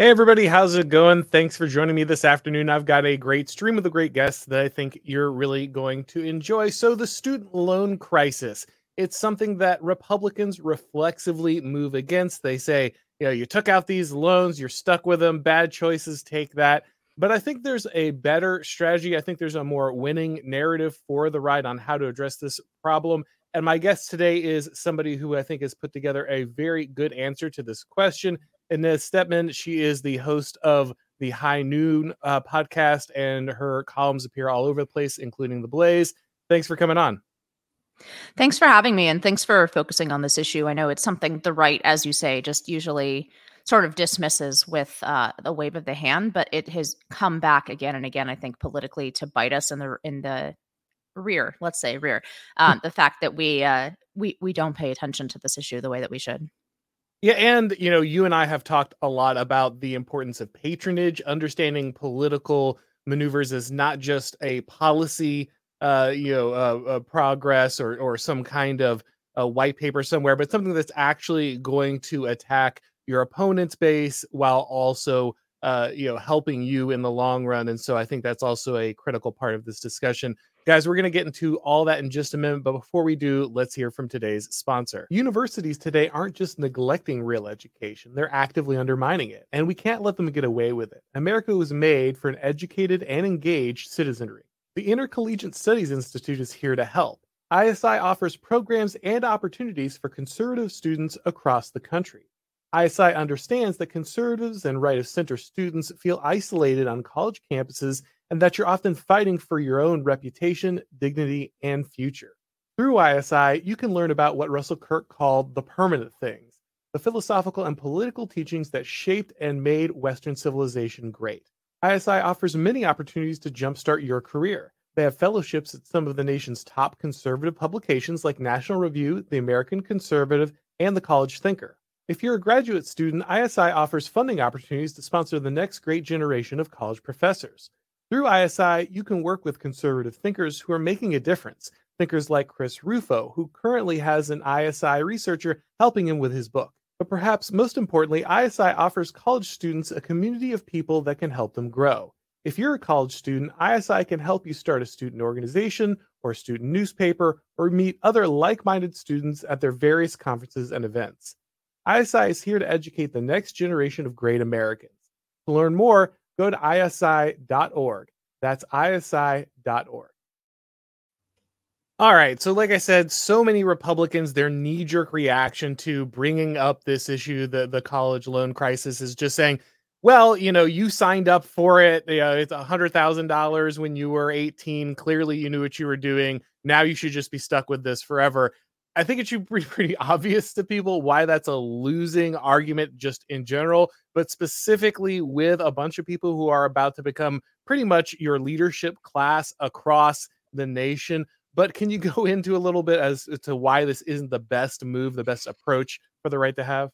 Hey, everybody, how's it going? Thanks for joining me this afternoon. I've got a great stream with a great guest that I think you're really going to enjoy. So, the student loan crisis, it's something that Republicans reflexively move against. They say, you know, you took out these loans, you're stuck with them, bad choices, take that. But I think there's a better strategy. I think there's a more winning narrative for the ride on how to address this problem. And my guest today is somebody who I think has put together a very good answer to this question. Inez Stepman. She is the host of the High Noon uh, podcast, and her columns appear all over the place, including The Blaze. Thanks for coming on. Thanks for having me, and thanks for focusing on this issue. I know it's something the right, as you say, just usually sort of dismisses with uh, a wave of the hand, but it has come back again and again. I think politically to bite us in the in the rear. Let's say rear. Um, the fact that we uh, we we don't pay attention to this issue the way that we should. Yeah, and you know, you and I have talked a lot about the importance of patronage, understanding political maneuvers as not just a policy, uh, you know, uh, uh, progress or or some kind of a white paper somewhere, but something that's actually going to attack your opponent's base while also uh, you know, helping you in the long run. And so I think that's also a critical part of this discussion. Guys, we're going to get into all that in just a minute, but before we do, let's hear from today's sponsor. Universities today aren't just neglecting real education, they're actively undermining it, and we can't let them get away with it. America was made for an educated and engaged citizenry. The Intercollegiate Studies Institute is here to help. ISI offers programs and opportunities for conservative students across the country. ISI understands that conservatives and right of center students feel isolated on college campuses and that you're often fighting for your own reputation, dignity, and future. Through ISI, you can learn about what Russell Kirk called the permanent things, the philosophical and political teachings that shaped and made Western civilization great. ISI offers many opportunities to jumpstart your career. They have fellowships at some of the nation's top conservative publications like National Review, The American Conservative, and The College Thinker. If you're a graduate student, ISI offers funding opportunities to sponsor the next great generation of college professors. Through ISI, you can work with conservative thinkers who are making a difference. Thinkers like Chris Rufo, who currently has an ISI researcher helping him with his book. But perhaps most importantly, ISI offers college students a community of people that can help them grow. If you're a college student, ISI can help you start a student organization or a student newspaper or meet other like minded students at their various conferences and events. ISI is here to educate the next generation of great Americans. To learn more, go to isi.org. That's isi.org. All right. So, like I said, so many Republicans, their knee jerk reaction to bringing up this issue, the, the college loan crisis, is just saying, well, you know, you signed up for it. You know, it's a $100,000 when you were 18. Clearly, you knew what you were doing. Now you should just be stuck with this forever. I think it should be pretty obvious to people why that's a losing argument just in general, but specifically with a bunch of people who are about to become pretty much your leadership class across the nation. But can you go into a little bit as to why this isn't the best move, the best approach for the right to have?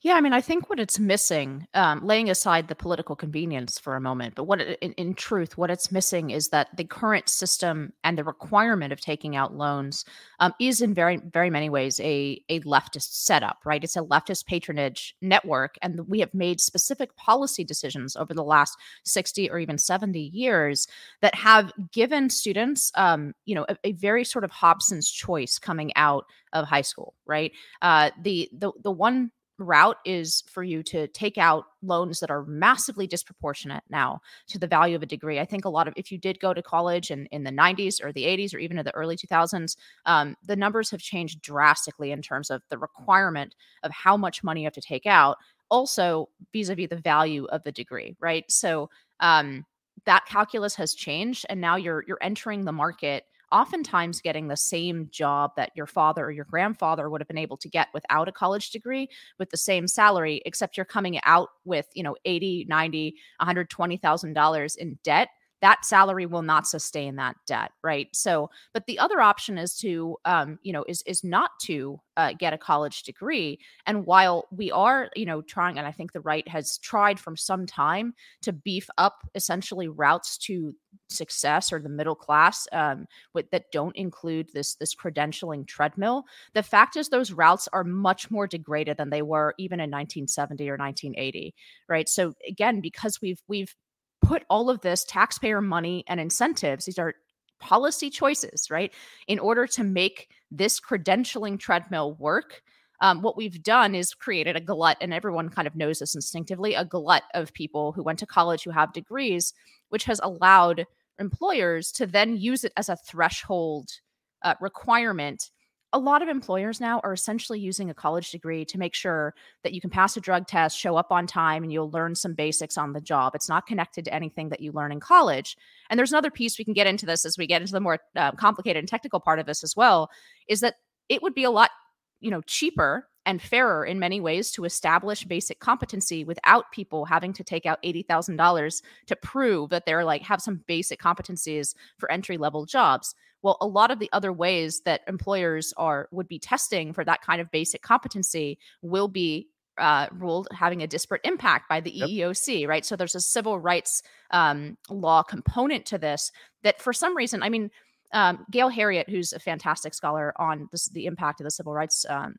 Yeah, I mean, I think what it's missing, um, laying aside the political convenience for a moment, but what it, in, in truth, what it's missing is that the current system and the requirement of taking out loans um, is in very, very many ways a a leftist setup, right? It's a leftist patronage network, and we have made specific policy decisions over the last sixty or even seventy years that have given students, um, you know, a, a very sort of Hobson's choice coming out of high school, right? Uh, the the the one route is for you to take out loans that are massively disproportionate now to the value of a degree. I think a lot of if you did go to college in, in the 90s or the 80s or even in the early 2000s, um, the numbers have changed drastically in terms of the requirement of how much money you have to take out, also vis-a-vis the value of the degree, right? So um, that calculus has changed, and now you're you're entering the market oftentimes getting the same job that your father or your grandfather would have been able to get without a college degree with the same salary except you're coming out with you know 80 90 120000 dollars in debt that salary will not sustain that debt right so but the other option is to um, you know is is not to uh, get a college degree and while we are you know trying and i think the right has tried from some time to beef up essentially routes to success or the middle class um, with, that don't include this this credentialing treadmill. The fact is, those routes are much more degraded than they were even in 1970 or 1980, right? So again, because we've we've put all of this taxpayer money and incentives; these are policy choices, right, in order to make this credentialing treadmill work um, what we've done is created a glut, and everyone kind of knows this instinctively a glut of people who went to college who have degrees, which has allowed employers to then use it as a threshold uh, requirement. A lot of employers now are essentially using a college degree to make sure that you can pass a drug test, show up on time, and you'll learn some basics on the job. It's not connected to anything that you learn in college. And there's another piece we can get into this as we get into the more uh, complicated and technical part of this as well is that it would be a lot you know cheaper and fairer in many ways to establish basic competency without people having to take out $80,000 to prove that they're like have some basic competencies for entry level jobs. Well, a lot of the other ways that employers are would be testing for that kind of basic competency will be uh, ruled having a disparate impact by the yep. EEOC, right? So there's a civil rights um, law component to this that, for some reason, I mean, um, Gail Heriot, who's a fantastic scholar on this, the impact of the civil rights um,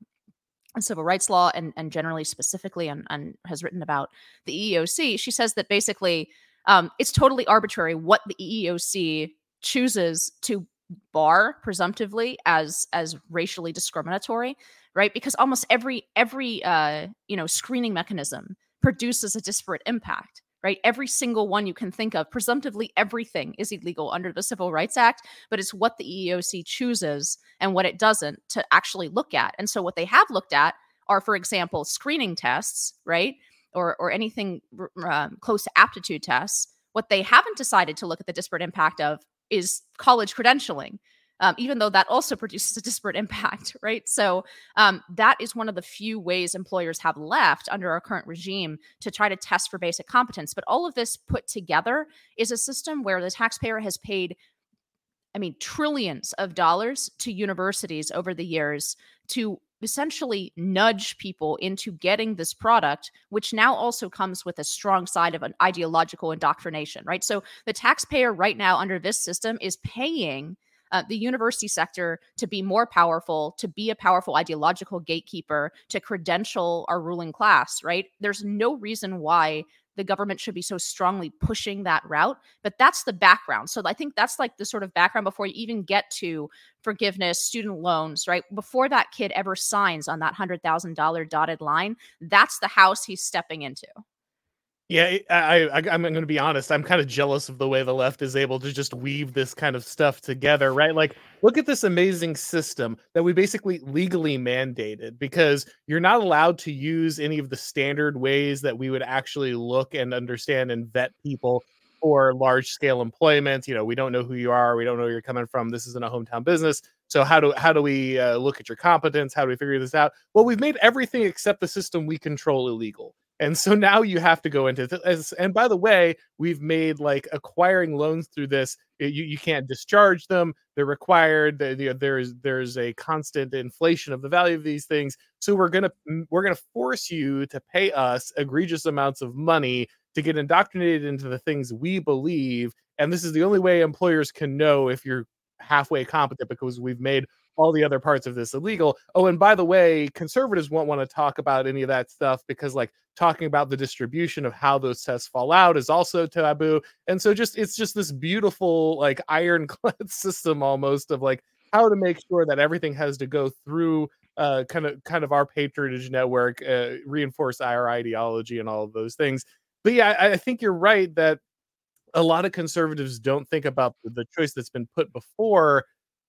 civil rights law and, and generally specifically and, and has written about the EEOC, she says that basically um, it's totally arbitrary what the EEOC chooses to bar presumptively as as racially discriminatory, right? Because almost every every uh, you know screening mechanism produces a disparate impact right? Every single one you can think of, presumptively everything is illegal under the Civil Rights Act, but it's what the EEOC chooses and what it doesn't to actually look at. And so what they have looked at are, for example, screening tests, right? Or, or anything um, close to aptitude tests. What they haven't decided to look at the disparate impact of is college credentialing, um, even though that also produces a disparate impact, right? So um, that is one of the few ways employers have left under our current regime to try to test for basic competence. But all of this put together is a system where the taxpayer has paid I mean, trillions of dollars to universities over the years to essentially nudge people into getting this product, which now also comes with a strong side of an ideological indoctrination, right? So the taxpayer right now under this system is paying uh, the university sector to be more powerful, to be a powerful ideological gatekeeper, to credential our ruling class, right? There's no reason why the government should be so strongly pushing that route. But that's the background. So I think that's like the sort of background before you even get to forgiveness, student loans, right? Before that kid ever signs on that $100,000 dotted line, that's the house he's stepping into. Yeah, I, I I'm going to be honest. I'm kind of jealous of the way the left is able to just weave this kind of stuff together, right? Like, look at this amazing system that we basically legally mandated because you're not allowed to use any of the standard ways that we would actually look and understand and vet people for large scale employment. You know, we don't know who you are, we don't know where you're coming from. This isn't a hometown business. So how do how do we uh, look at your competence? How do we figure this out? Well, we've made everything except the system we control illegal. And so now you have to go into this. And by the way, we've made like acquiring loans through this. You, you can't discharge them. They're required. There's there's a constant inflation of the value of these things. So we're gonna we're gonna force you to pay us egregious amounts of money to get indoctrinated into the things we believe. And this is the only way employers can know if you're halfway competent because we've made all the other parts of this illegal. Oh, and by the way, conservatives won't want to talk about any of that stuff because, like, talking about the distribution of how those tests fall out is also taboo. And so, just it's just this beautiful, like, ironclad system almost of like how to make sure that everything has to go through uh, kind of kind of our patronage network, uh, reinforce our ideology and all of those things. But yeah, I, I think you're right that a lot of conservatives don't think about the choice that's been put before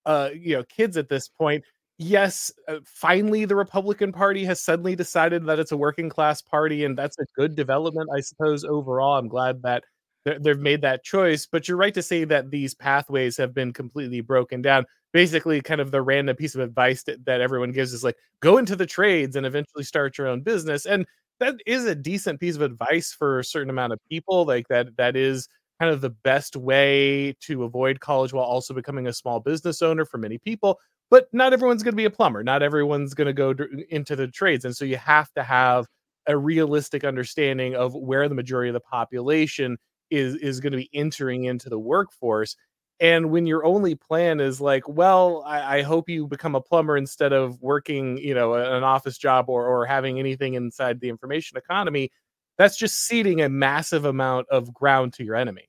uh, you know, kids at this point. Yes, uh, finally, the Republican Party has suddenly decided that it's a working class party, and that's a good development, I suppose. Overall, I'm glad that they've made that choice. But you're right to say that these pathways have been completely broken down. Basically, kind of the random piece of advice that, that everyone gives is like go into the trades and eventually start your own business. And that is a decent piece of advice for a certain amount of people. Like that, that is kind of the best way to avoid college while also becoming a small business owner for many people. But not everyone's going to be a plumber. Not everyone's going to go into the trades. And so you have to have a realistic understanding of where the majority of the population is is going to be entering into the workforce and when your only plan is like well I, I, hope you become a plumber instead of working you know an office job or or having anything inside the information economy that's just ceding a massive amount of ground to your enemy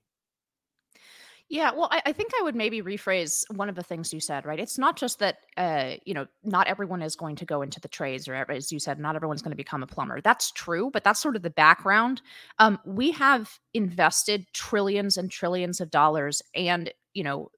yeah, well, I, I, think I would maybe rephrase one of the things you said, right? It's not just that, uh, you know, not everyone is going to go into the trades, or as you said, not everyone's going to become a plumber. That's true, but that's sort of the background. Um, we have invested trillions and trillions of dollars, and you know,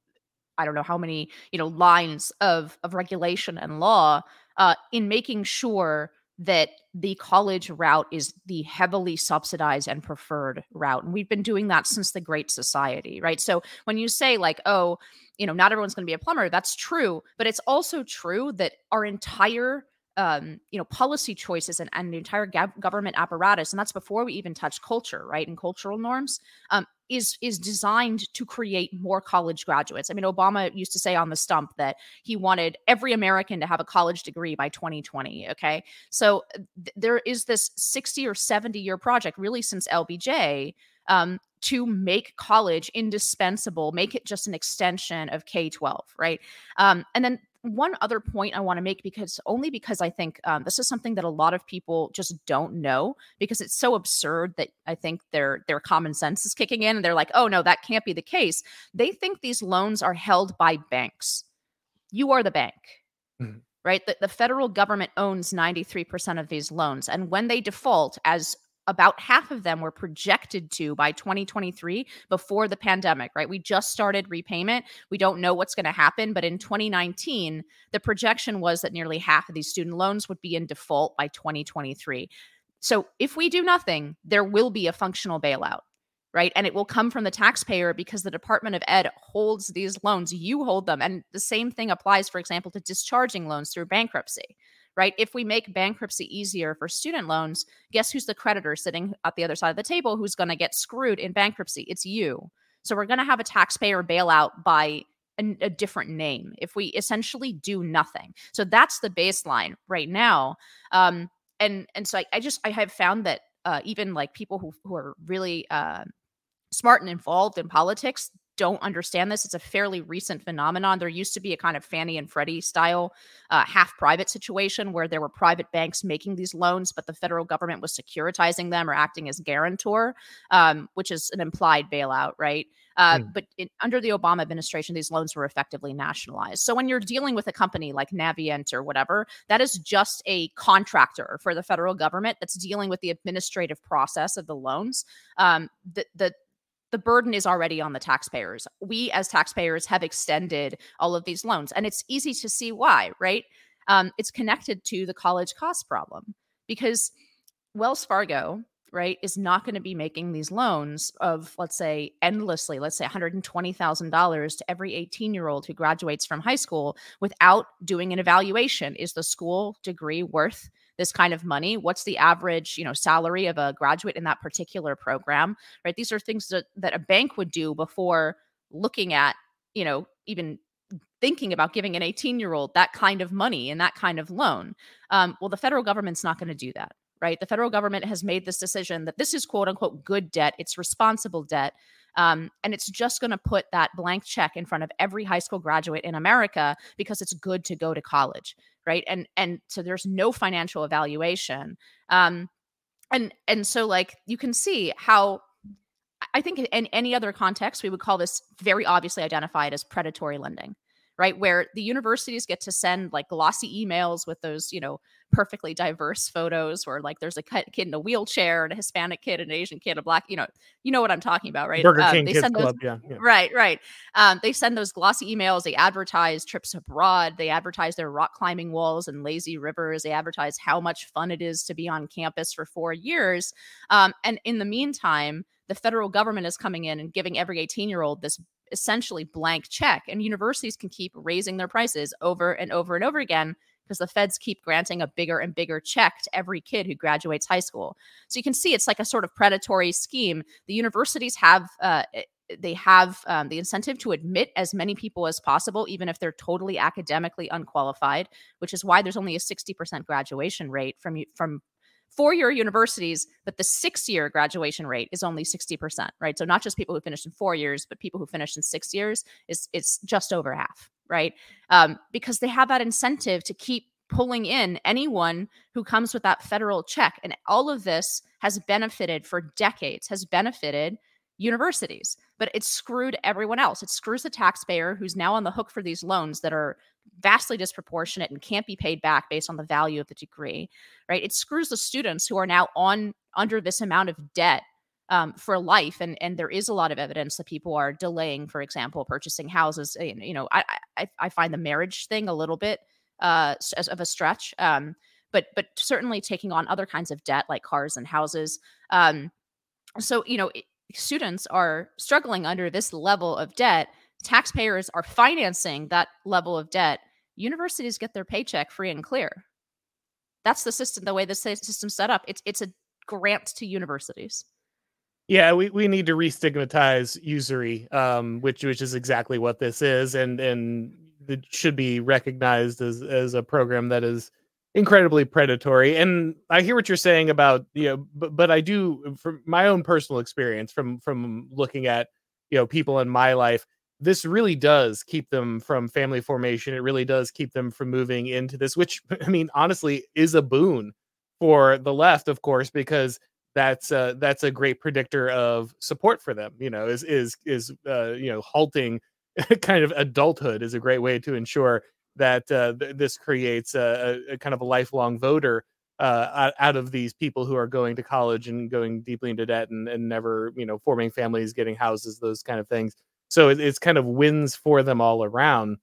I don't know how many, you know, lines of of regulation and law uh, in making sure that the college route is the heavily subsidized and preferred route. And we've been doing that since the Great Society, right? So when you say, like, oh, you know, not everyone's going to be a plumber, that's true. But it's also true that our entire um, you know, policy choices and, and the entire government apparatus, and that's before we even touch culture, right, and cultural norms, um, is is designed to create more college graduates. I mean, Obama used to say on the stump that he wanted every American to have a college degree by 2020. Okay, so uh, th- there is this 60 or 70 year project, really since LBJ, um, to make college indispensable, make it just an extension of K 12, right? Um, and then one other point I want to make because only because I think um, this is something that a lot of people just don't know because it's so absurd that I think their their common sense is kicking in and they're like, oh no, that can't be the case. They think these loans are held by banks. You are the bank. Mm-hmm. Right? The, the federal government owns 93% of these loans. And when they default, as about half of them were projected to by 2023 before the pandemic, right? We just started repayment. We don't know what's going to happen, but in 2019, the projection was that nearly half of these student loans would be in default by 2023. So if we do nothing, there will be a functional bailout. Right. And it will come from the taxpayer because the Department of Ed holds these loans. You hold them. And the same thing applies, for example, to discharging loans through bankruptcy right? If we make bankruptcy easier for student loans, guess who's the creditor sitting at the other side of the table who's going to get screwed in bankruptcy? It's you. So we're going to have a taxpayer bailout by a, a, different name if we essentially do nothing. So that's the baseline right now. Um, and and so I, I just I have found that uh, even like people who who are really uh, smart and involved in politics don't understand this. It's a fairly recent phenomenon. There used to be a kind of Fannie and Freddie style uh, half private situation where there were private banks making these loans, but the federal government was securitizing them or acting as guarantor, um, which is an implied bailout, right? Uh, mm. But in, under the Obama administration, these loans were effectively nationalized. So when you're dealing with a company like Navient or whatever, that is just a contractor for the federal government that's dealing with the administrative process of the loans. Um, the, the the burden is already on the taxpayers. We, as taxpayers, have extended all of these loans, and it's easy to see why, right? Um, it's connected to the college cost problem because Wells Fargo, right, is not going to be making these loans of, let's say, endlessly, let's say $120,000 to every 18 year old who graduates from high school without doing an evaluation. Is the school degree worth this kind of money? What's the average you know salary of a graduate in that particular program? Right? These are things that, that a bank would do before looking at you know even thinking about giving an 18 year old that kind of money and that kind of loan. Um, well the federal government's not going to do that right? The federal government has made this decision that this is quote unquote good debt it's responsible debt um, and it's just going to put that blank check in front of every high school graduate in America because it's good to go to college, right? And and so there's no financial evaluation. Um, and and so like you can see how I think in any other context we would call this very obviously identified as predatory lending right? Where the universities get to send like glossy emails with those, you know, perfectly diverse photos where like there's a kid in a wheelchair and a Hispanic kid, an Asian kid, a black, you know, you know what I'm talking about, right? Burger um, King Kids Club, yeah, yeah, Right, right. Um, they send those glossy emails. They advertise trips abroad. They advertise their rock climbing walls and lazy rivers. They advertise how much fun it is to be on campus for four years. Um, and in the meantime, the federal government is coming in and giving every 18 year old this essentially blank check. And universities can keep raising their prices over and over and over again because the feds keep granting a bigger and bigger check to every kid who graduates high school. So you can see it's like a sort of predatory scheme. The universities have uh, eh, they have um, the incentive to admit as many people as possible, even if they're totally academically unqualified, which is why there's only a 60% graduation rate from from four year universities, but the six year graduation rate is only 60%, right? So not just people who finished in four years, but people who finished in six years is it's just over half, right? Um, because they have that incentive to keep pulling in anyone who comes with that federal check. And all of this has benefited for decades, has benefited universities, but it screwed everyone else. It screws the taxpayer who's now on the hook for these loans that are vastly disproportionate and can't be paid back based on the value of the degree, right? It screws the students who are now on under this amount of debt um, for life, and and there is a lot of evidence that people are delaying, for example, purchasing houses. You know, I I, I find the marriage thing a little bit uh, of a stretch, um, but but certainly taking on other kinds of debt like cars and houses. Um, so you know, students are struggling under this level of debt taxpayers are financing that level of debt universities get their paycheck free and clear that's the system the way the system's set up it's it's a grant to universities yeah we, we need to restigmatize usury um which which is exactly what this is and and it should be recognized as as a program that is incredibly predatory. And I hear what you're saying about you know, but but I do from my own personal experience from from looking at you know people in my life. This really does keep them from family formation. It really does keep them from moving into this, which I mean, honestly, is a boon for the left, of course, because that's that's a great predictor of support for them. You know, is is is uh, you know halting kind of adulthood is a great way to ensure that uh, th- this creates a, a, kind of a lifelong voter uh, out of these people who are going to college and going deeply into debt and, and never, you know, forming families, getting houses, those kind of things. So it, it's kind of wins for them all around.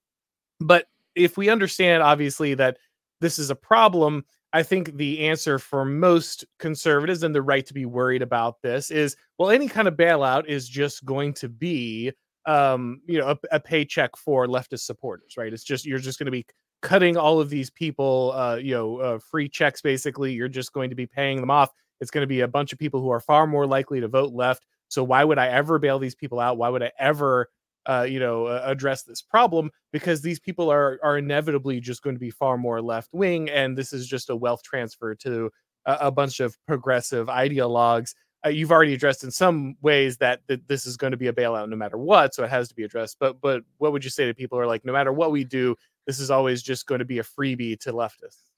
But if we understand, obviously, that this is a problem, I think the answer for most conservatives and the right to be worried about this is well, any kind of bailout is just going to be um you know a, a paycheck for leftist supporters right? It's just you're just going to be cutting all of these people uh you know uh, free checks basically. You're just going to be paying them off. It's going to be a bunch of people who are far more likely to vote left. So why would i ever bail these people out? Why would i ever uh, you know uh, address this problem because these people are are inevitably just going to be far more left wing and this is just a wealth transfer to a, a bunch of progressive ideologues uh, you've already addressed in some ways that, that this is going to be a bailout no matter what, so it has to be addressed. But but what would you say to people who are like, no matter what we do, this is always just going to be a freebie to leftists?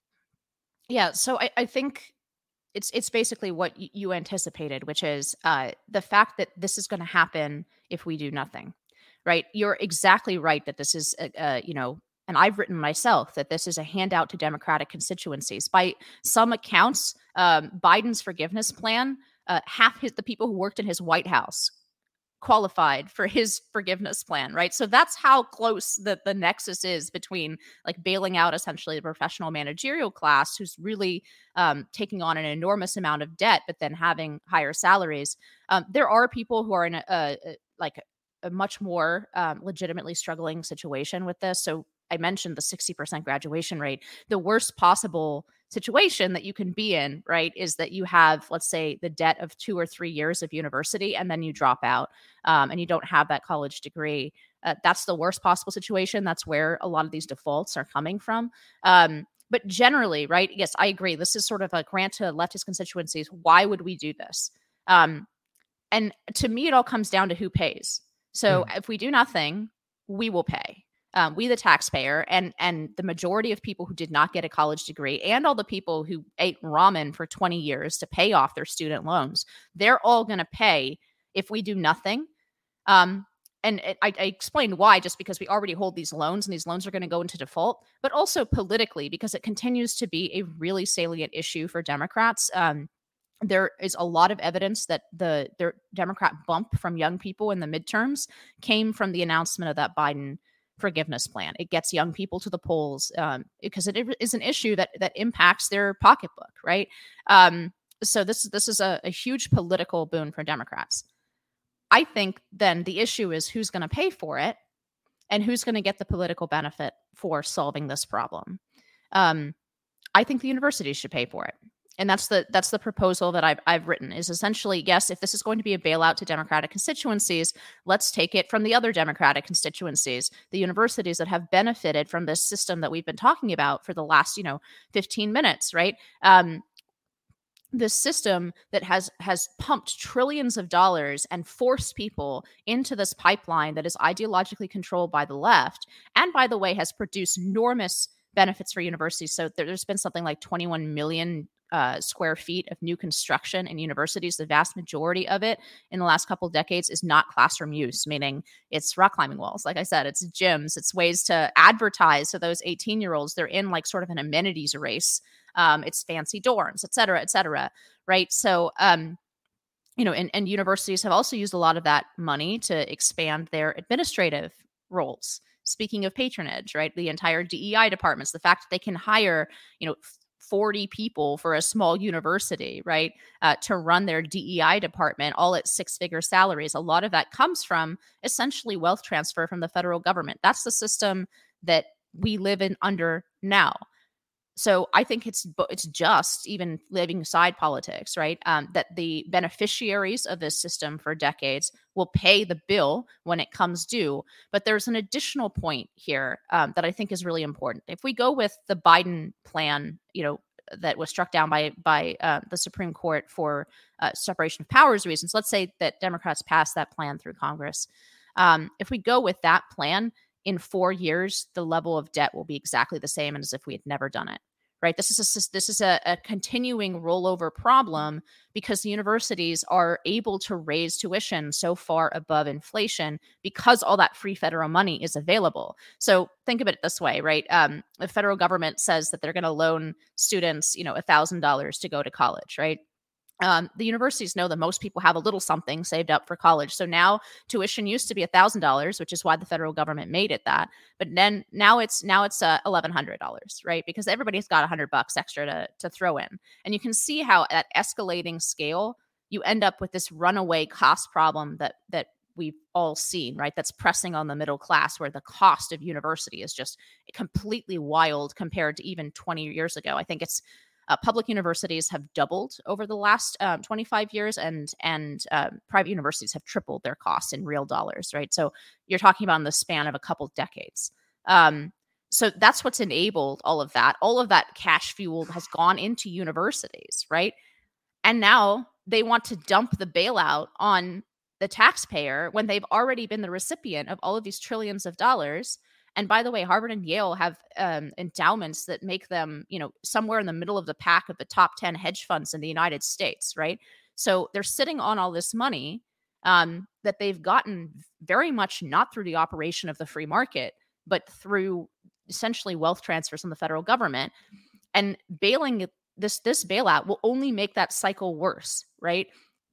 Yeah, so I, I think it's it's basically what you anticipated, which is uh, the fact that this is going to happen if we do nothing. Right? You're exactly right that this is, uh, uh, you know, and I've written myself that this is a handout to Democratic constituencies. By some accounts, um, Biden's forgiveness plan uh, half his the people who worked in his White House qualified for his forgiveness plan, right? So that's how close the the nexus is between like bailing out essentially the professional managerial class who's really um, taking on an enormous amount of debt, but then having higher salaries. Um, there are people who are in a, a, a like a much more um, legitimately struggling situation with this. So I mentioned the 60% graduation rate. The worst possible situation that you can be in, right, is that you have, let's say, the debt of two or three years of university and then you drop out um, and you don't have that college degree. Uh, that's the worst possible situation. That's where a lot of these defaults are coming from. Um, but generally, right, yes, I agree. This is sort of a grant to leftist constituencies. Why would we do this? Um, and to me, it all comes down to who pays. So mm. if we do nothing, we will pay um, we the taxpayer and and the majority of people who did not get a college degree and all the people who ate ramen for 20 years to pay off their student loans they're all going to pay if we do nothing um, and it, I, I, explained why just because we already hold these loans and these loans are going to go into default but also politically because it continues to be a really salient issue for democrats um, there is a lot of evidence that the, the democrat bump from young people in the midterms came from the announcement of that biden forgiveness plan. It gets young people to the polls um, because it is an issue that that impacts their pocketbook, right? Um, so this this is a, a huge political boon for Democrats. I think then the issue is who's going to pay for it and who's going to get the political benefit for solving this problem. Um, I think the universities should pay for it and that's the that's the proposal that I've I've written is essentially yes, if this is going to be a bailout to Democratic constituencies, let's take it from the other Democratic constituencies, the universities that have benefited from this system that we've been talking about for the last you know 15 minutes, right? Um, this system that has has pumped trillions of dollars and forced people into this pipeline that is ideologically controlled by the left and by the way has produced enormous benefits for universities so there's been something like 21 million uh, square feet of new construction in universities. The vast majority of it in the last couple decades is not classroom use, meaning it's rock climbing walls. Like I said, it's gyms, it's ways to advertise to those 18 year olds. They're in like sort of an amenities race. Um, it's fancy dorms, et cetera, et cetera. Right. So, um, you know, and, and universities have also used a lot of that money to expand their administrative roles speaking of patronage right the entire dei departments the fact that they can hire you know 40 people for a small university, right, uh, to run their DEI department, all at six figure salaries. A lot of that comes from essentially wealth transfer from the federal government. That's the system that we live in under now so I think it's it's just even living aside politics, right? Um, that the beneficiaries of this system for decades will pay the bill when it comes due. But there's an additional point here um, that I think is really important. If we go with the Biden plan, you know, that was struck down by by uh, the Supreme Court for uh, separation of powers reasons. Let's say that Democrats pass that plan through Congress. Um, if we go with that plan, in four years, the level of debt will be exactly the same as if we had never done it. Right. This is a this is a, a continuing rollover problem because the universities are able to raise tuition so far above inflation because all that free federal money is available. So think of it this way, right? Um, the federal government says that they're going to loan students, you know, a thousand dollars to go to college, right? Um, the universities know that most people have a little something saved up for college. So now tuition used to be thousand dollars, which is why the federal government made it that. But then now it's now it's uh, eleven hundred dollars, right? Because everybody's got a hundred bucks extra to to throw in, and you can see how at escalating scale you end up with this runaway cost problem that that we've all seen, right? That's pressing on the middle class, where the cost of university is just completely wild compared to even 20 years ago. I think it's uh, public universities have doubled over the last um, 25 years, and and uh, private universities have tripled their costs in real dollars. Right, so you're talking about in the span of a couple decades. Um, so that's what's enabled all of that. All of that cash fuel has gone into universities, right? And now they want to dump the bailout on the taxpayer when they've already been the recipient of all of these trillions of dollars and by the way, Harvard and Yale have um, endowments that make them, you know, somewhere in the middle of the pack of the top 10 hedge funds in the United States, right? So they're sitting on all this money um, that they've gotten very much not through the operation of the free market, but through essentially wealth transfers from the federal government. And bailing this this bailout will only make that cycle worse, right?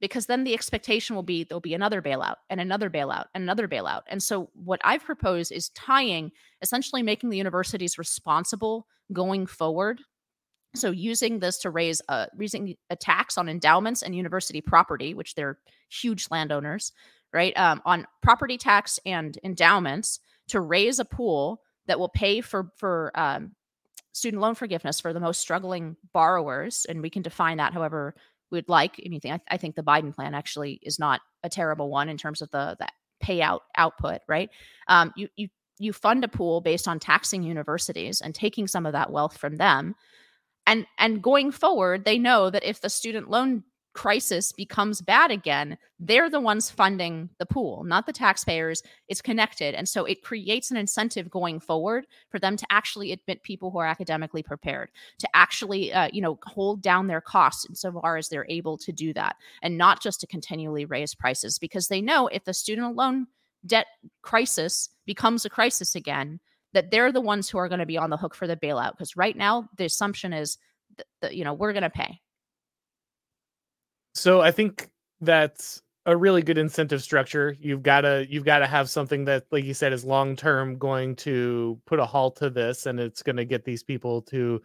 Because then the expectation will be there'll be another bailout and another bailout and another bailout. And so what I've proposed is tying essentially making the universities responsible going forward. So using this to raise a using a tax on endowments and university property, which they're huge landowners, right? Um, on property tax and endowments to raise a pool that will pay for for um, student loan forgiveness for the most struggling borrowers, and we can define that however would like anything. I, I, think the Biden plan actually is not a terrible one in terms of the that payout output, right? Um, you you you fund a pool based on taxing universities and taking some of that wealth from them, and and going forward, they know that if the student loan crisis becomes bad again, they're the ones funding the pool, not the taxpayers. It's connected. And so it creates an incentive going forward for them to actually admit people who are academically prepared, to actually, uh, you know, hold down their costs insofar as they're able to do that, and not just to continually raise prices because they know if the student loan debt crisis becomes a crisis again, that they're the ones who are going to be on the hook for the bailout. Because right now, the assumption is that, you know, we're going to pay so I think that's a really good incentive structure. You've got to you've got to have something that, like you said, is long term going to put a halt to this, and it's going to get these people to,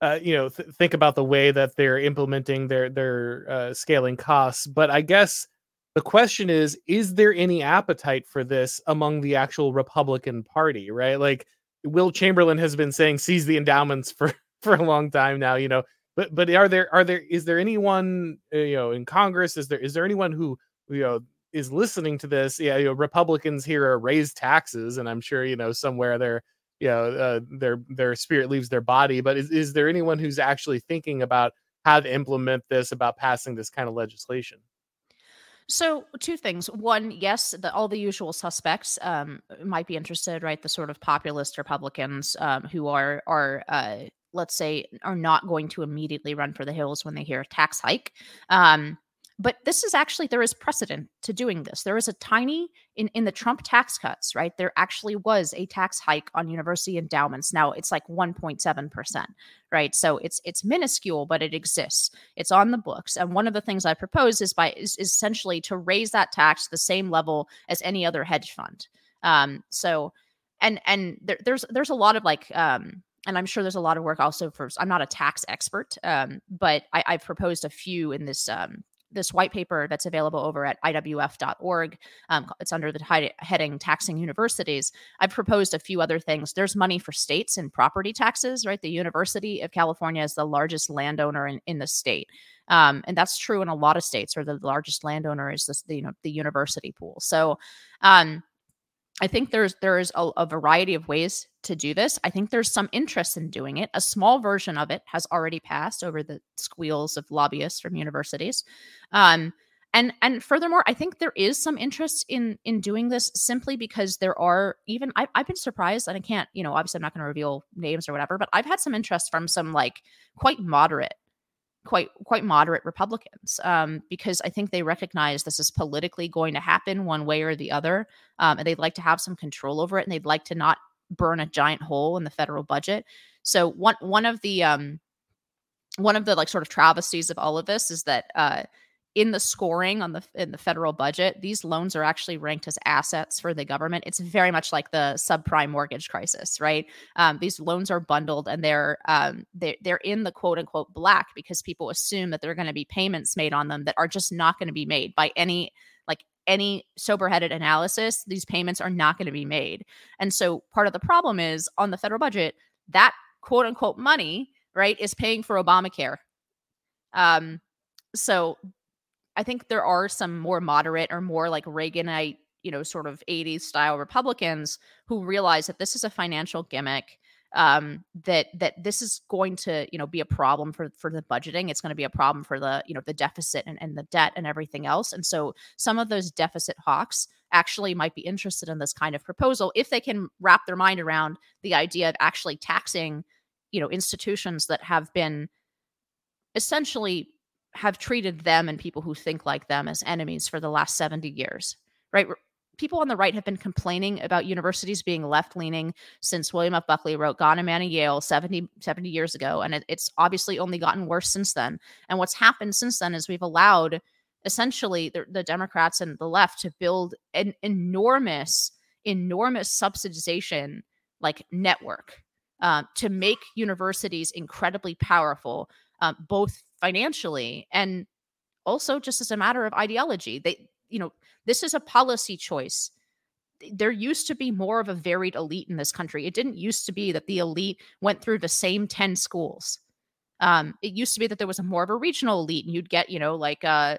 uh, you know, th- think about the way that they're implementing their their uh, scaling costs. But I guess the question is, is there any appetite for this among the actual Republican Party? Right, like Will Chamberlain has been saying, seize the endowments for for a long time now. You know, but but are there are there is there anyone uh, you know in Congress? Is there is there anyone who you know is listening to this? Yeah, you know, Republicans here are raise taxes, and I'm sure you know somewhere their you know uh, their their spirit leaves their body. But is is there anyone who's actually thinking about how to implement this, about passing this kind of legislation? So, two things. One, yes, the, all the usual suspects um, might be interested, right? The sort of populist Republicans um, who are are uh, let's say are not going to immediately run for the hills when they hear a tax hike. Um, but this is actually there is precedent to doing this. There is a tiny in in the trump tax cuts right there actually was a tax hike on university endowments. Now it's like 1.7% right? So it's it's minuscule but it exists. It's on the books. And one of the things i propose is by is, is essentially to raise that tax to the same level as any other hedge fund. Um so and and there, there's there's a lot of like um and I'm sure there's a lot of work also for. I'm not a tax expert, um, but I, have proposed a few in this um, this white paper that's available over at iwf.org. Um, it's under the heading Taxing Universities. I've proposed a few other things. There's money for states and property taxes, right? The University of California is the largest landowner in, in the state. Um, and that's true in a lot of states where the largest landowner is this, the, you know, the university pool. So, um, I think there's there's a, a, variety of ways to do this. I think there's some interest in doing it. A small version of it has already passed over the squeals of lobbyists from universities. Um, and and furthermore, I think there is some interest in in doing this simply because there are even I, I've been surprised, and I can't, you know, obviously I'm not going to reveal names or whatever, but I've had some interest from some like quite moderate quite quite moderate Republicans um, because I think they recognize this is politically going to happen one way or the other, um, and they'd like to have some control over it, and they'd like to not burn a giant hole in the federal budget. So one one of the um, one of the like sort of travesties of all of this is that uh, in the scoring on the in the federal budget, these loans are actually ranked as assets for the government. It's very much like the subprime mortgage crisis, right? Um, these loans are bundled and they're um, they're they're in the quote unquote black because people assume that there are going to be payments made on them that are just not going to be made by any like any sober-headed analysis. These payments are not going to be made, and so part of the problem is on the federal budget that quote unquote money, right, is paying for Obamacare. Um, so I think there are some more moderate or more like Reaganite, you know, sort of 80s style Republicans who realize that this is a financial gimmick um that that this is going to you know be a problem for for the budgeting. It's going to be a problem for the you know the deficit and, and the debt and everything else. And so some of those deficit hawks actually might be interested in this kind of proposal if they can wrap their mind around the idea of actually taxing you know institutions that have been essentially have treated them and people who think like them as enemies for the last 70 years, right? People on the right have been complaining about universities being left leaning since William F. Buckley wrote God and Man at Yale 70, 70 years ago. And it, it's obviously only gotten worse since then. And what's happened since then is we've allowed essentially the, the Democrats and the left to build an enormous, enormous subsidization like network uh, to make universities incredibly powerful, uh, both financially and also just as a matter of ideology. They, you know, this is a policy choice. There used to be more of a varied elite in this country. It didn't used to be that the elite went through the same 10 schools. Um, it used to be that there was a more of a regional elite and you'd get, you know, like uh,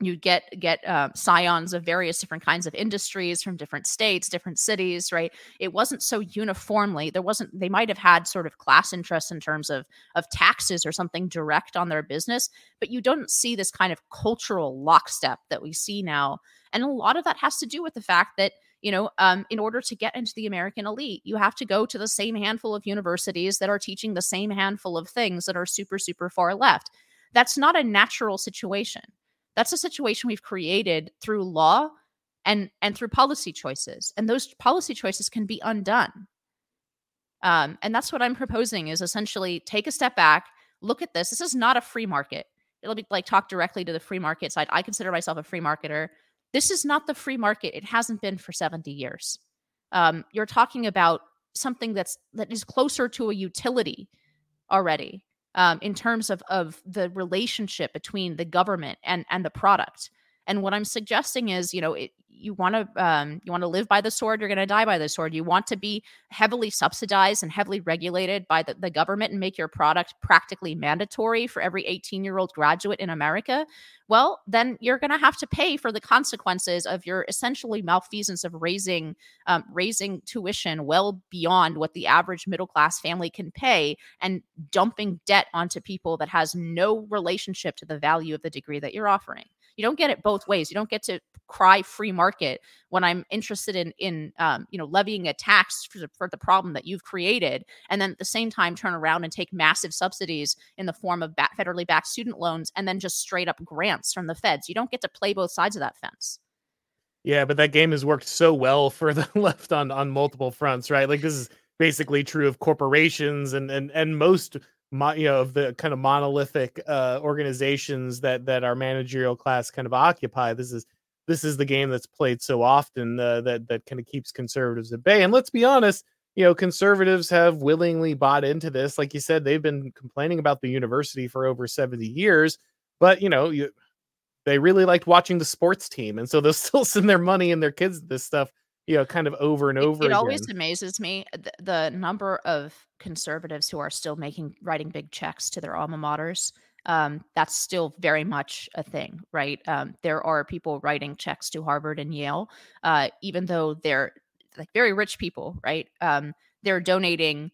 you get get uh, scions of various different kinds of industries from different states different cities right? It wasn't so uniformly. There wasn't they might have had sort of class interests in terms of of taxes or something direct on their business but you don't see this kind of cultural lockstep that we see now. And a lot of that has to do with the fact that you know um, in order to get into the american elite you have to go to the same handful of universities that are teaching the same handful of things that are super super far left. That's not a natural situation that's a situation we've created through law and and through policy choices, and those policy choices can be undone. Um, and that's what I'm proposing is essentially take a step back, look at this. This is not a free market. It'll be like talk directly to the free market side. I consider myself a free marketer. This is not the free market. It hasn't been for 70 years. Um, you're talking about something that's that is closer to a utility already um, in terms of of the relationship between the government and and the product And what I'm suggesting is, you know, it, you want to um, you want to live by the sword, you're going to die by the sword. You want to be heavily subsidized and heavily regulated by the, the government and make your product practically mandatory for every 18 year old graduate in America. Well, then you're going to have to pay for the consequences of your essentially malfeasance of raising um, raising tuition well beyond what the average middle class family can pay and dumping debt onto people that has no relationship to the value of the degree that you're offering. You don't get it both ways. You don't get to cry free market when I'm interested in in um, you know levying a tax for, for the problem that you've created, and then at the same time turn around and take massive subsidies in the form of ba- federally backed student loans, and then just straight up grants from the feds. You don't get to play both sides of that fence. Yeah, but that game has worked so well for the left on on multiple fronts, right? Like this is basically true of corporations and and and most you know of the kind of monolithic uh, organizations that that our managerial class kind of occupy. This is this is the game that's played so often uh, that that kind of keeps conservatives at bay. And let's be honest, you know, conservatives have willingly bought into this. Like you said, they've been complaining about the university for over 70 years, but you know, you they really liked watching the sports team, and so they'll still send their money and their kids this stuff you know, kind of over and over. It, it always amazes me the, the, number of conservatives who are still making writing big checks to their alma maters. Um, that's still very much a thing, right? Um, there are people writing checks to Harvard and Yale, uh, even though they're like very rich people, right? Um, they're donating,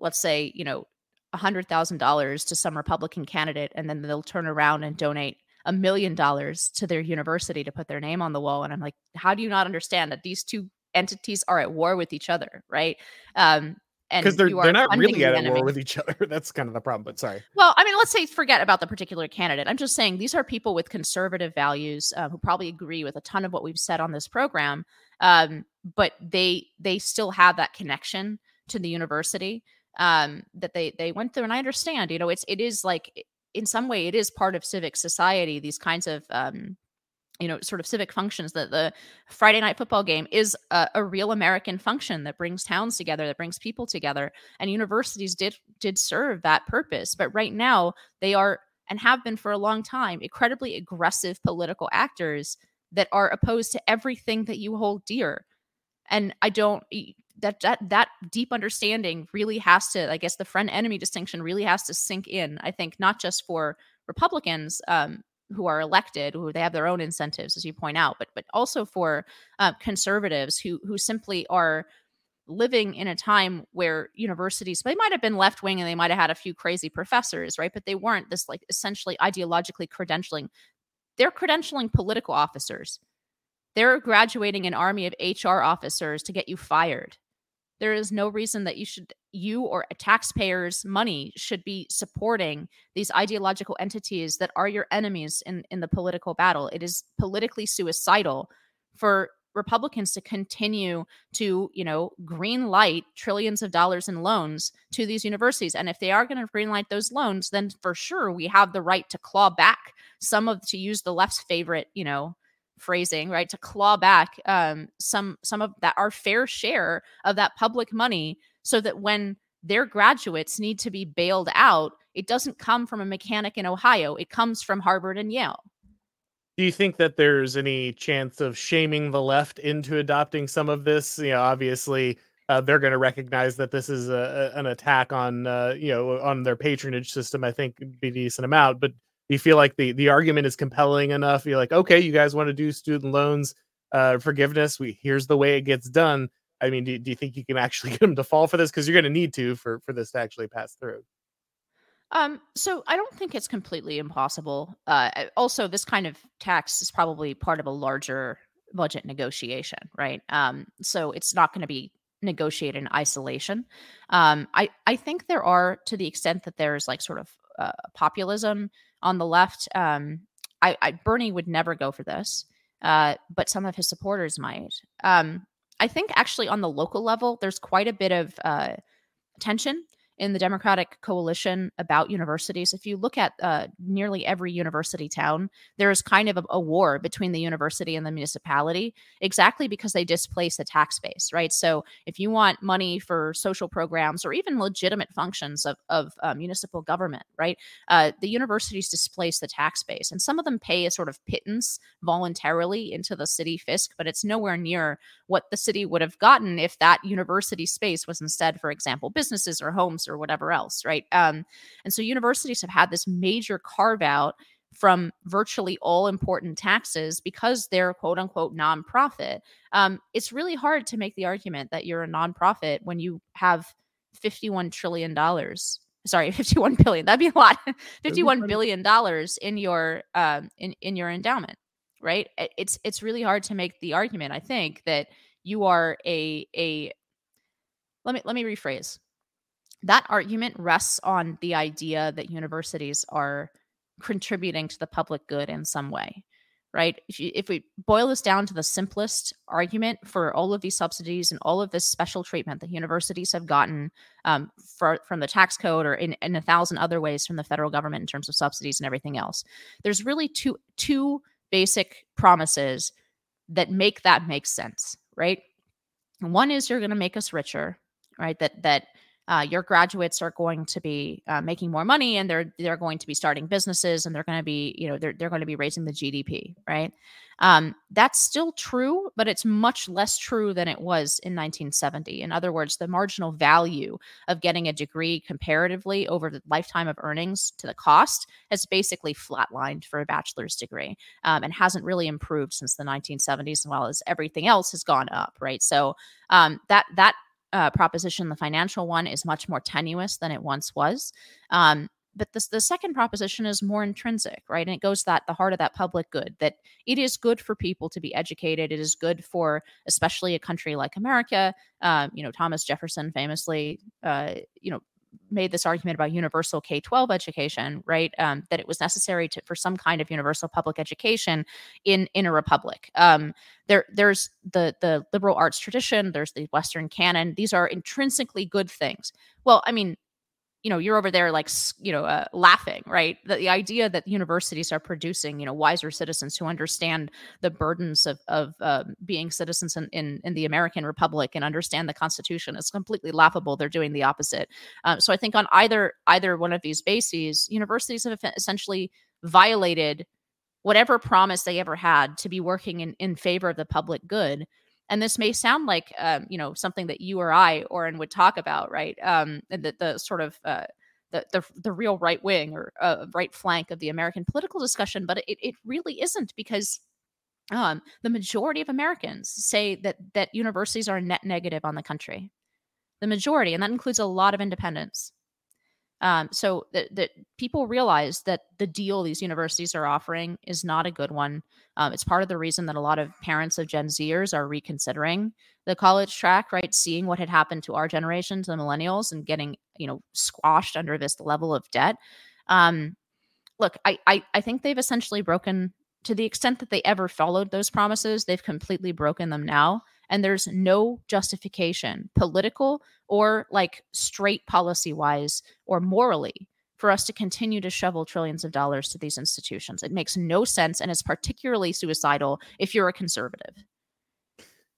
let's say, you know, a hundred thousand dollars to some Republican candidate, and then they'll turn around and donate a million dollars to their university to put their name on the wall. And I'm like, how do you not understand that these two entities are at war with each other, right? Um, and because they're they're not really at war with each other. That's kind of the problem. But sorry. Well, I mean, let's say forget about the particular candidate. I'm just saying these are people with conservative values uh, who probably agree with a ton of what we've said on this program, um, but they they still have that connection to the university um, that they they went through. And I understand, you know, it's it is like in some way it is part of civic society these kinds of um, you know sort of civic functions that the friday night football game is a, a, real american function that brings towns together that brings people together and universities did did serve that purpose. But right now they are and have been for a long time incredibly aggressive political actors that are opposed to everything that you hold dear. And i don't that that that deep understanding really has to i guess the friend enemy distinction really has to sink in i think not just for republicans um, who are elected who they have their own incentives as you point out but but also for uh, conservatives who who simply are living in a time where universities they might have been left wing and they might have had a few crazy professors right? But they weren't this like essentially ideologically credentialing. They're credentialing political officers. They're graduating an army of HR officers to get you fired. There is no reason that you should, you or a taxpayer's money should be supporting these ideological entities that are your enemies in, in the political battle. It is politically suicidal for Republicans to continue to, you know, green light trillions of dollars in loans to these universities. And if they are going to green light those loans, then for sure we have the right to claw back some of, to use the left's favorite, you know, phrasing, right? To claw back um, some some of that our fair share of that public money, so that when their graduates need to be bailed out, it doesn't come from a mechanic in Ohio. It comes from Harvard and Yale. Do you think that there's any chance of shaming the left into adopting some of this? You know, obviously. Uh, they're going to recognize that this is a, a, an attack on uh, you know on their patronage system. I think be decent amount, but you feel like the the argument is compelling enough you're like okay you guys want to do student loans uh, forgiveness we here's the way it gets done i mean do, do you think you can actually get them to fall for this because you're going to need to for for this to actually pass through um, so I don't think it's completely impossible. Uh, also, this kind of tax is probably part of a larger budget negotiation, right? Um, so it's not going to be negotiated in isolation. Um, I I think there are, to the extent that there's like sort of uh, populism on the left. Um, I, I, Bernie would never go for this, uh, but some of his supporters might. Um, I think actually on the local level, there's quite a bit of uh, tension in the Democratic coalition about universities, if you look at uh, nearly every university town, there is kind of a, a, war between the university and the municipality, exactly because they displace the tax base, right? So if you want money for social programs or even legitimate functions of, of uh, municipal government, right, uh, the universities displace the tax base. And some of them pay a sort of pittance voluntarily into the city fisc, but it's nowhere near what the city would have gotten if that university space was instead, for example, businesses or homes or whatever else, right? Um, and so universities have had this major carve out from virtually all important taxes because they're quote unquote nonprofit. Um, it's really hard to make the argument that you're a nonprofit when you have $51 trillion. Sorry, 51 billion. That'd be a lot. 51 billion dollars in your um in, in your endowment, right? It's it's really hard to make the argument, I think, that you are a a let me let me rephrase that argument rests on the idea that universities are contributing to the public good in some way right? If you if we boil this down to the simplest argument for all of these subsidies and all of this special treatment that universities have gotten um, for, from the tax code or in, in a thousand other ways from the federal government in terms of subsidies and everything else there's really two two basic promises that make that make sense right? One is you're going to make us richer right? That that uh, your graduates are going to be uh, making more money and they're they're going to be starting businesses and they're going to be you know they're, they're going to be raising the gdp right? Um, that's still true but it's much less true than it was in 1970 in other words the marginal value of getting a degree comparatively over the lifetime of earnings to the cost has basically flatlined for a bachelor's degree um, and hasn't really improved since the 1970s as well as everything else has gone up right? So um, that that uh, proposition, the financial one, is much more tenuous than it once was. Um, but this, the second proposition is more intrinsic, right? And it goes that the heart of that public good that it is good for people to be educated. It is good for, especially a country like America. Um, you know, Thomas Jefferson famously, uh, you know, made this argument about universal K 12 education, right? Um, that it was necessary to, for some kind of universal public education in, in a republic. Um, there, there's the, the liberal arts tradition, there's the Western canon. These are intrinsically good things. Well, I mean, you know you're over there like you know uh, laughing right? The, the idea that universities are producing you know wiser citizens who understand the burdens of of uh, being citizens in, in, in the american republic and understand the constitution is completely laughable. They're doing the opposite. Um, so i think on either either one of these bases universities have essentially violated whatever promise they ever had to be working in, in favor of the public good and this may sound like um, you know something that you or I, Auron, would talk about, right? Um, the, the sort of uh, the, the, the real right wing or uh, right flank of the American political discussion, but it, it really isn't because um, the majority of Americans say that that universities are net negative on the country. The majority, and that includes a lot of independents. Um, so that, people realize that the deal these universities are offering is not a good one. Um, it's part of the reason that a lot of parents of Gen Zers are reconsidering the college track, right? Seeing what had happened to our generation, to the millennials, and getting you know squashed under this level of debt. Um, look, I, I I think they've essentially broken to the extent that they ever followed those promises. They've completely broken them now and there's no justification, political or like straight policy wise or morally, for us to continue to shovel trillions of dollars to these institutions. It makes no sense and it's particularly suicidal if you're a conservative.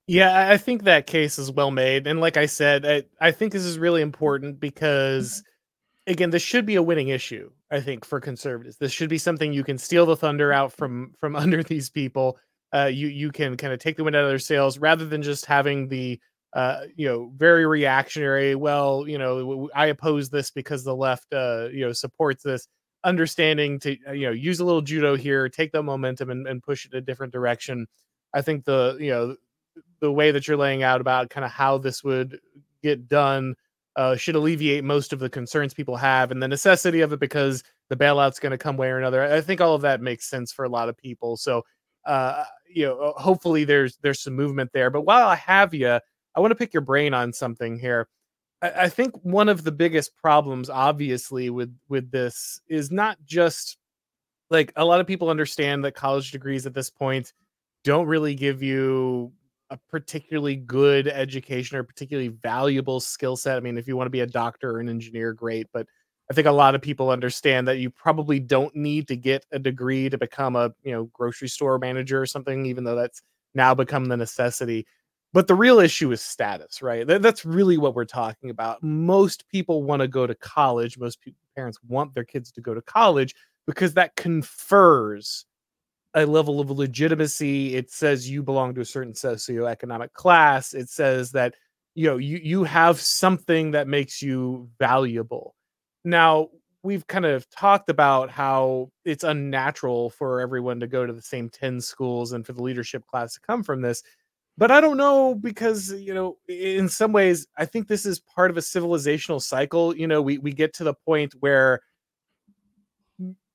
Yeah, I think that case is well made. And like I said, I, I think this is really important because, mm-hmm. again, this should be a winning issue, I think, for conservatives. This should be something you can steal the thunder out from from under these people uh, you you can kind of take the wind out of their sails rather than just having the uh, you know very reactionary. Well, you know, I oppose this because the left uh, you know supports this. Understanding to uh, you know use a little judo here, take that momentum and, and push it a different direction. I think the you know the way that you're laying out about kind of how this would get done uh, should alleviate most of the concerns people have and the necessity of it because the bailout's going to come way or another. I think all of that makes sense for a lot of people. So uh, you know, uh, hopefully there's there's some movement there. But while I have you, I want to pick your brain on something here. I, I think one of the biggest problems, obviously, with with this is not just like a lot of people understand that college degrees at this point don't really give you a particularly good education or particularly valuable skill set. I mean, if you want to be a doctor or an engineer, great, but I think a lot of people understand that you probably don't need to get a degree to become a, you know, grocery store manager or something, even though that's now become the necessity. But the real issue is status, right? that's really what we're talking about. Most people want to go to college. Most parents want their kids to go to college because that confers a level of legitimacy. It says you belong to a certain socioeconomic class. It says that you know you you have something that makes you valuable. Now, we've kind of talked about how it's unnatural for everyone to go to the same 10 schools and for the leadership class to come from this but I don't know because you know in some ways I think this is part of a civilizational cycle. You know, we we get to the point where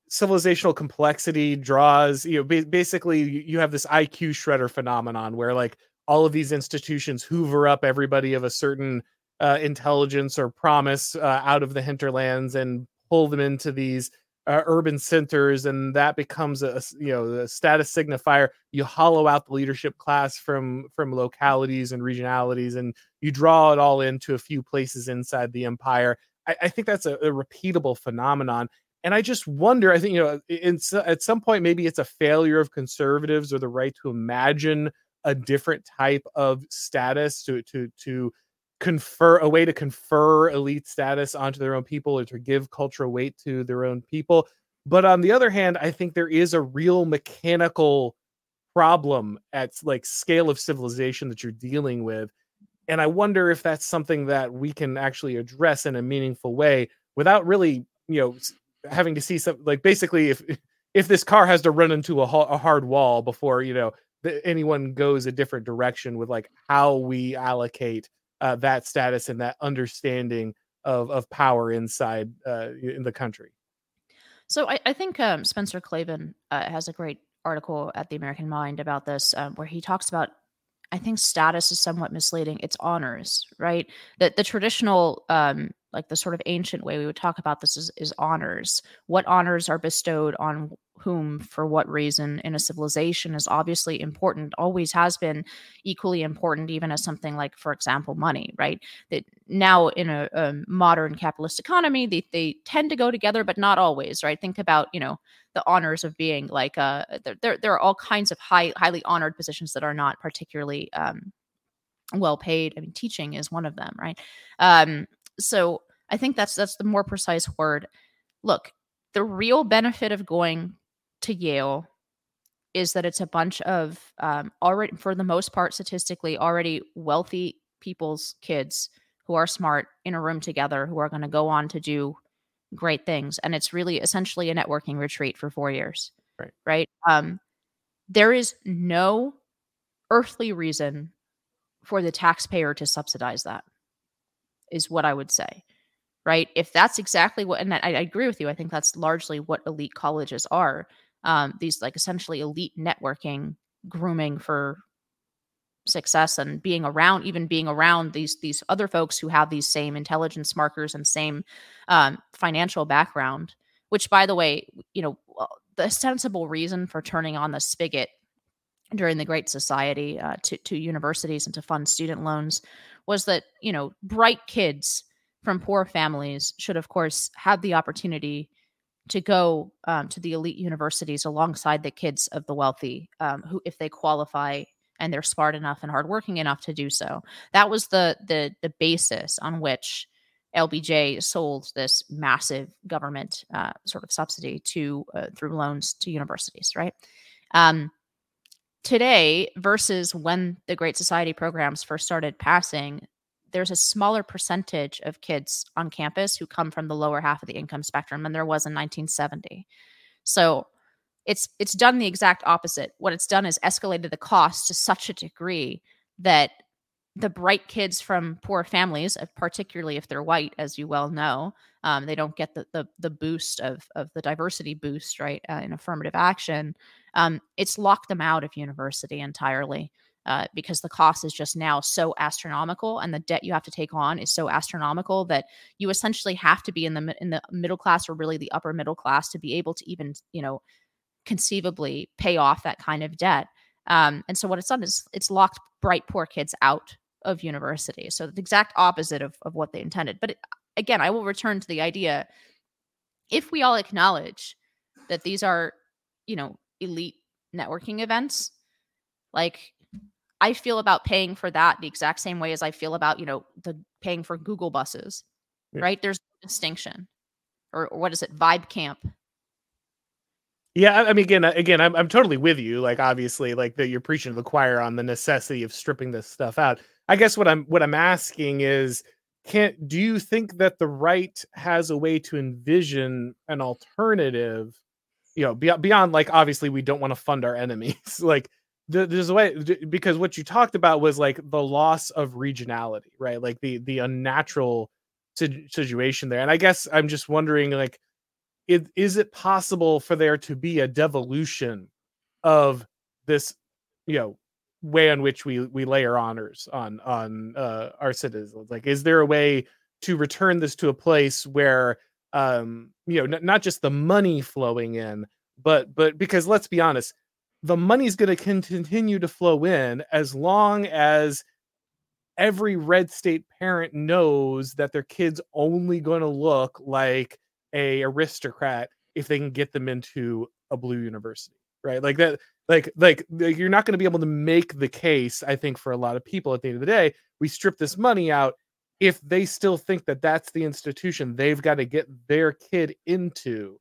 civilizational complexity draws you know ba- basically you have this IQ shredder phenomenon where like all of these institutions hoover up everybody of a certain uh, intelligence or promise uh, out of the hinterlands and pull them into these uh, urban centers and that becomes a you know the status signifier. You hollow out the leadership class from from localities and regionalities and you draw it all into a few places inside the empire. I, I think that's a, a, repeatable phenomenon. And i just wonder i think you know in, at some point maybe it's a failure of conservatives or the right to imagine a different type of status to to to confer a way to confer elite status onto their own people or to give cultural weight to their own people. But on the other hand, I think there is a real mechanical problem at like scale of civilization that you're dealing with. And I wonder if that's something that we can actually address in a meaningful way without really, you know, having to see some like basically if if this car has to run into a, a hard wall before, you know, anyone goes a different direction with like how we allocate uh, that status and that understanding of of power inside uh, in the country. So I, I think um, Spencer Klavan uh, has a great article at the American Mind about this, um, where he talks about. I think status is somewhat misleading. It's honors, right? That the traditional, um, like the sort of ancient way we would talk about this is, is honors. What honors are bestowed on whom for what reason in a civilization is obviously important always has been equally important even as something like for example money right? That now in a, a, modern capitalist economy they, they tend to go together but not always right? Think about you know the honors of being like uh there, there, there are all kinds of high highly honored positions that are not particularly um well paid. I mean teaching is one of them right? Um so i think that's that's the more precise word look the real benefit of going to Yale is that it's a bunch of um, already, for the most part, statistically already wealthy people's kids who are smart in a room together who are going to go on to do great things. And it's really essentially a networking retreat for four years. Right. Right. Um, there is no earthly reason for the taxpayer to subsidize that, is what I would say. Right. If that's exactly what, and I, I agree with you, I think that's largely what elite colleges are um, these like essentially elite networking grooming for success and being around even being around these these other folks who have these same intelligence markers and same um, financial background which by the way you know the sensible reason for turning on the spigot during the great society uh, to, to universities and to fund student loans was that you know bright kids from poor families should of course have the opportunity to go um, to the elite universities alongside the kids of the wealthy um, who if they qualify and they're smart enough and hardworking enough to do so. That was the the the basis on which lbj sold this massive government uh, sort of subsidy to uh, through loans to universities right? Um, today versus when the great society programs first started passing there's a smaller percentage of kids on campus who come from the lower half of the income spectrum than there was in 1970. So it's it's done the exact opposite. What it's done is escalated the cost to such a degree that the bright kids from poor families, particularly if they're white, as you well know, um, they don't get the, the, the boost of of the diversity boost, right, uh, in affirmative action. Um, it's locked them out of university entirely uh, because the cost is just now so astronomical and the debt you have to take on is so astronomical that you essentially have to be in the in the middle class or really the upper middle class to be able to even you know conceivably pay off that kind of debt Um, and so what it's done is it's locked bright poor kids out of university. So the exact opposite of, of what they intended. But it, again, I will return to the idea if we all acknowledge that these are, you know, elite networking events, like I feel about paying for that the exact same way as I feel about, you know, the paying for Google buses, yeah. right? There's no distinction. Or, or what is it? Vibe camp. Yeah, I mean, again, again, I'm I'm totally with you. Like, obviously, like that you're preaching to the choir on the necessity of stripping this stuff out. I guess what I'm what I'm asking is, can't, do you think that the right has a way to envision an alternative? You know, beyond, beyond like obviously we don't want to fund our enemies. like, there's a way because what you talked about was like the loss of regionality, right? Like the the unnatural situation there. And I guess I'm just wondering, like, it, is it possible for there to be a devolution of this, you know, way in which we we lay our honors on on uh, our citizens? Like, is there a way to return this to a place where, um, you know, n- not just the money flowing in, but but because let's be honest the money's going to continue to flow in as long as every red state parent knows that their kid's only going to look like a aristocrat if they can get them into a blue university right? Like that like like you're not going to be able to make the case i think for a lot of people at the end of the day. We strip this money out. If they still think that that's the institution they've got to get their kid into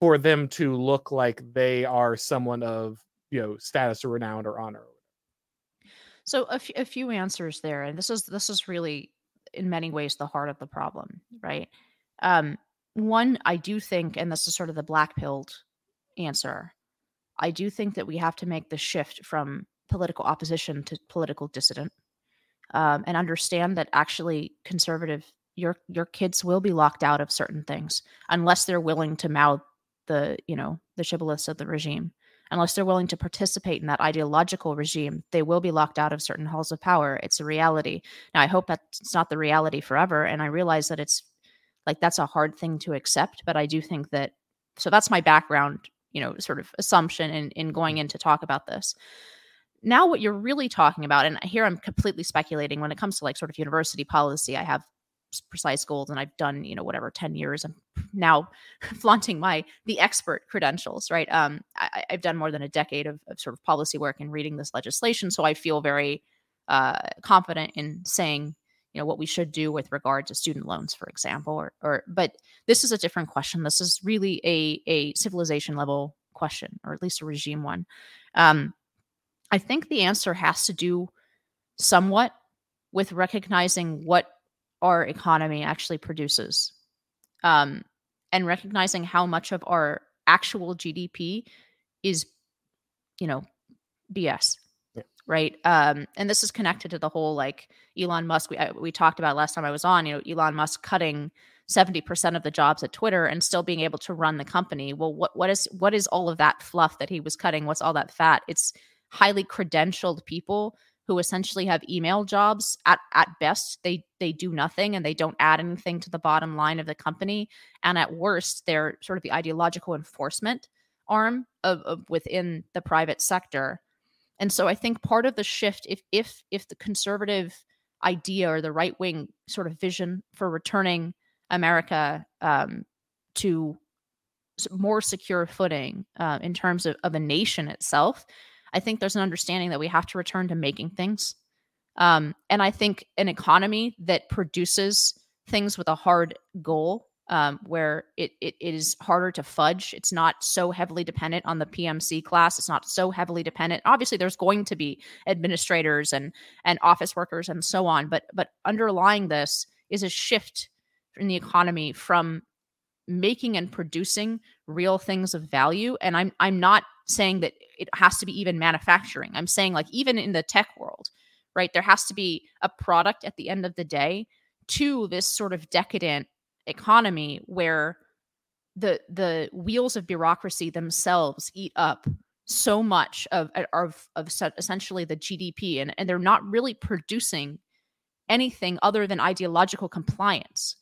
for them to look like they are someone of you know status or renown or honor so a, f- a few answers there and this is this is really in many ways the heart of the problem right? Um one i do think and this is sort of the black pilled answer i do think that we have to make the shift from political opposition to political dissident um, and understand that actually conservative your your kids will be locked out of certain things unless they're willing to mouth the you know the shibboleths of the regime unless they're willing to participate in that ideological regime, they will be locked out of certain halls of power. It's a reality. Now, I hope that's not the reality forever. And I realize that it's like that's a hard thing to accept. But I do think that, so that's my background, you know, sort of assumption in, in going in to talk about this. Now, what you're really talking about, and here I'm completely speculating when it comes to like sort of university policy, I have precise goals and I've done, you know, whatever 10 years. I'm now flaunting my the expert credentials, right? Um, I, have done more than a decade of, of, sort of policy work and reading this legislation. So I feel very uh, confident in saying, you know, what we should do with regard to student loans, for example, or, or but this is a different question. This is really a a civilization level question, or at least a regime one. Um, I think the answer has to do somewhat with recognizing what our economy actually produces um, and recognizing how much of our actual gdp is you know bs yeah. right? Um, and this is connected to the whole like elon musk we, I, we talked about last time i was on you know elon musk cutting 70% of the jobs at twitter and still being able to run the company. Well what what is what is all of that fluff that he was cutting? What's all that fat? It's highly credentialed people who essentially have email jobs at at best they they do nothing and they don't add anything to the bottom line of the company. And at worst they're sort of the ideological enforcement arm of, of within the private sector. And so i think part of the shift if if if the conservative idea or the right wing sort of vision for returning america um, to more secure footing uh, in terms of, of a nation itself I think there's an understanding that we have to return to making things. Um, and I think an economy that produces things with a hard goal, um, where it, it, it is harder to fudge, it's not so heavily dependent on the PMC class. It's not so heavily dependent. Obviously, there's going to be administrators and and office workers and so on, but but underlying this is a shift in the economy from making and producing real things of value. And I'm I'm not saying that it has to be even manufacturing. I'm saying like even in the tech world, right? There has to be a product at the end of the day to this sort of decadent economy where the the wheels of bureaucracy themselves eat up so much of of, of essentially the GDP and, and they're not really producing anything other than ideological compliance,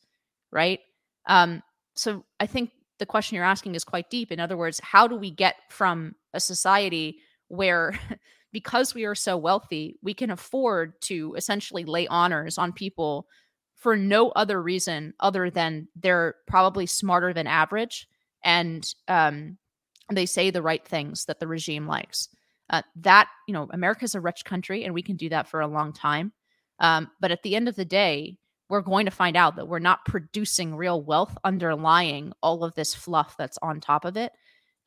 right? Um, so I think the question you're asking is quite deep. In other words, how do we get from a society where because we are so wealthy, we can afford to essentially lay honors on people for no other reason other than they're probably smarter than average and um, they say the right things that the regime likes. Uh, that, you know, America's a rich country and we can do that for a long time. Um, but at the end of the day, we're going to find out that we're not producing real wealth underlying all of this fluff that's on top of it.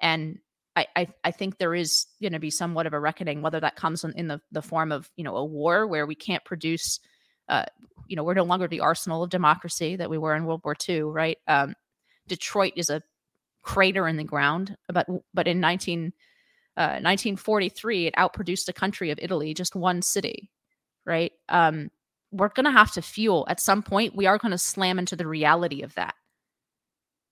And I, I, I think there is going to be somewhat of a reckoning, whether that comes in, in the, the form of, you know, a war where we can't produce, uh, you know, we're no longer the arsenal of democracy that we were in World War II, right? Um, Detroit is a crater in the ground, but but in 19, uh, 1943, it outproduced a country of Italy, just one city, right? Um, we're going to have to fuel at some point. We are going to slam into the reality of that.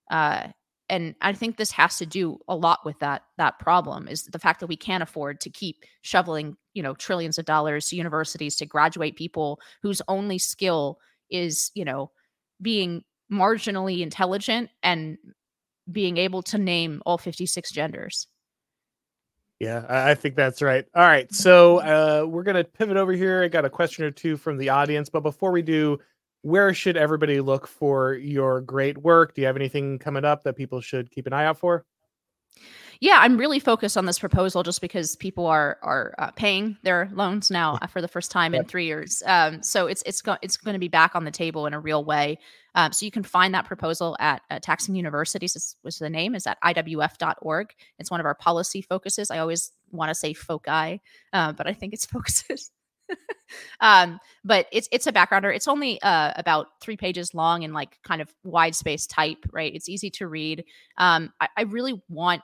Uh, and I think this has to do a lot with that that problem is the fact that we can't afford to keep shoveling, you know, trillions of dollars to universities to graduate people whose only skill is, you know, being marginally intelligent and being able to name all 56 genders. Yeah, I think that's right. All right. So uh, we're going to pivot over here. I got a question or two from the audience. But before we do, where should everybody look for your great work? Do you have anything coming up that people should keep an eye out for? Yeah, I'm really focused on this proposal just because people are are uh, paying their loans now for the first time in three years. Um, so it's it's go- it's going to be back on the table in a real way. Um, so you can find that proposal at uh, Taxing Universities, was the name, is at iwf.org. It's one of our policy focuses. I always want to say foci, uh, but I think it's focuses. um, but it's it's a backgrounder. It's only uh, about three pages long and like kind of wide space type, right? It's easy to read. Um, I, I really want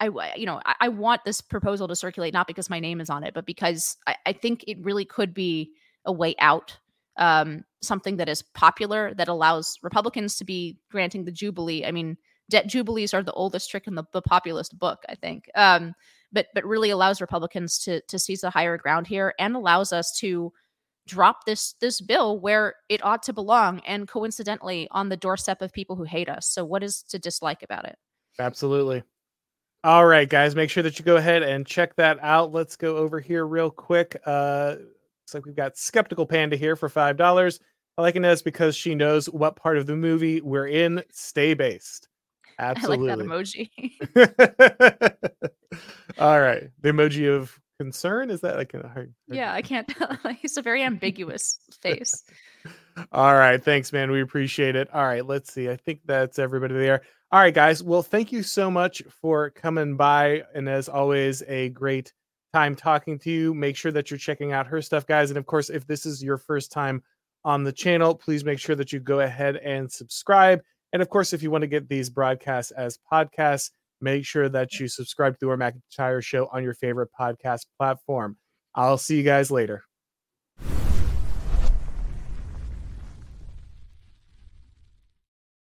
I, you know, I, I, want this proposal to circulate not because my name is on it, but because I, I think it really could be a way out, um, something that is popular that allows Republicans to be granting the jubilee. I mean, debt jubilees are the oldest trick in the, the populist book, I think. Um, but but really allows Republicans to to seize the higher ground here and allows us to drop this this bill where it ought to belong and coincidentally on the doorstep of people who hate us. So what is to dislike about it? Absolutely. All right, guys, make sure that you go ahead and check that out. Let's go over here real quick. Uh looks like we've got Skeptical Panda here for five dollars. I like Inez because she knows what part of the movie we're in. Stay based. Absolutely. I like that emoji. All right. The emoji of concern is that like a hard, Yeah, I can't tell. It's a very ambiguous face. All right. Thanks, man. We appreciate it. All right. Let's see. I think that's everybody there. All right, guys. Well, thank you so much for coming by. And as always, a great time talking to you. Make sure that you're checking out her stuff, guys. And of course, if this is your first time on the channel, please make sure that you go ahead and subscribe and of course, if you want to get these broadcasts as podcasts, make sure that you subscribe to Auron MacIntyre Show on your favorite podcast platform. I'll see you guys later.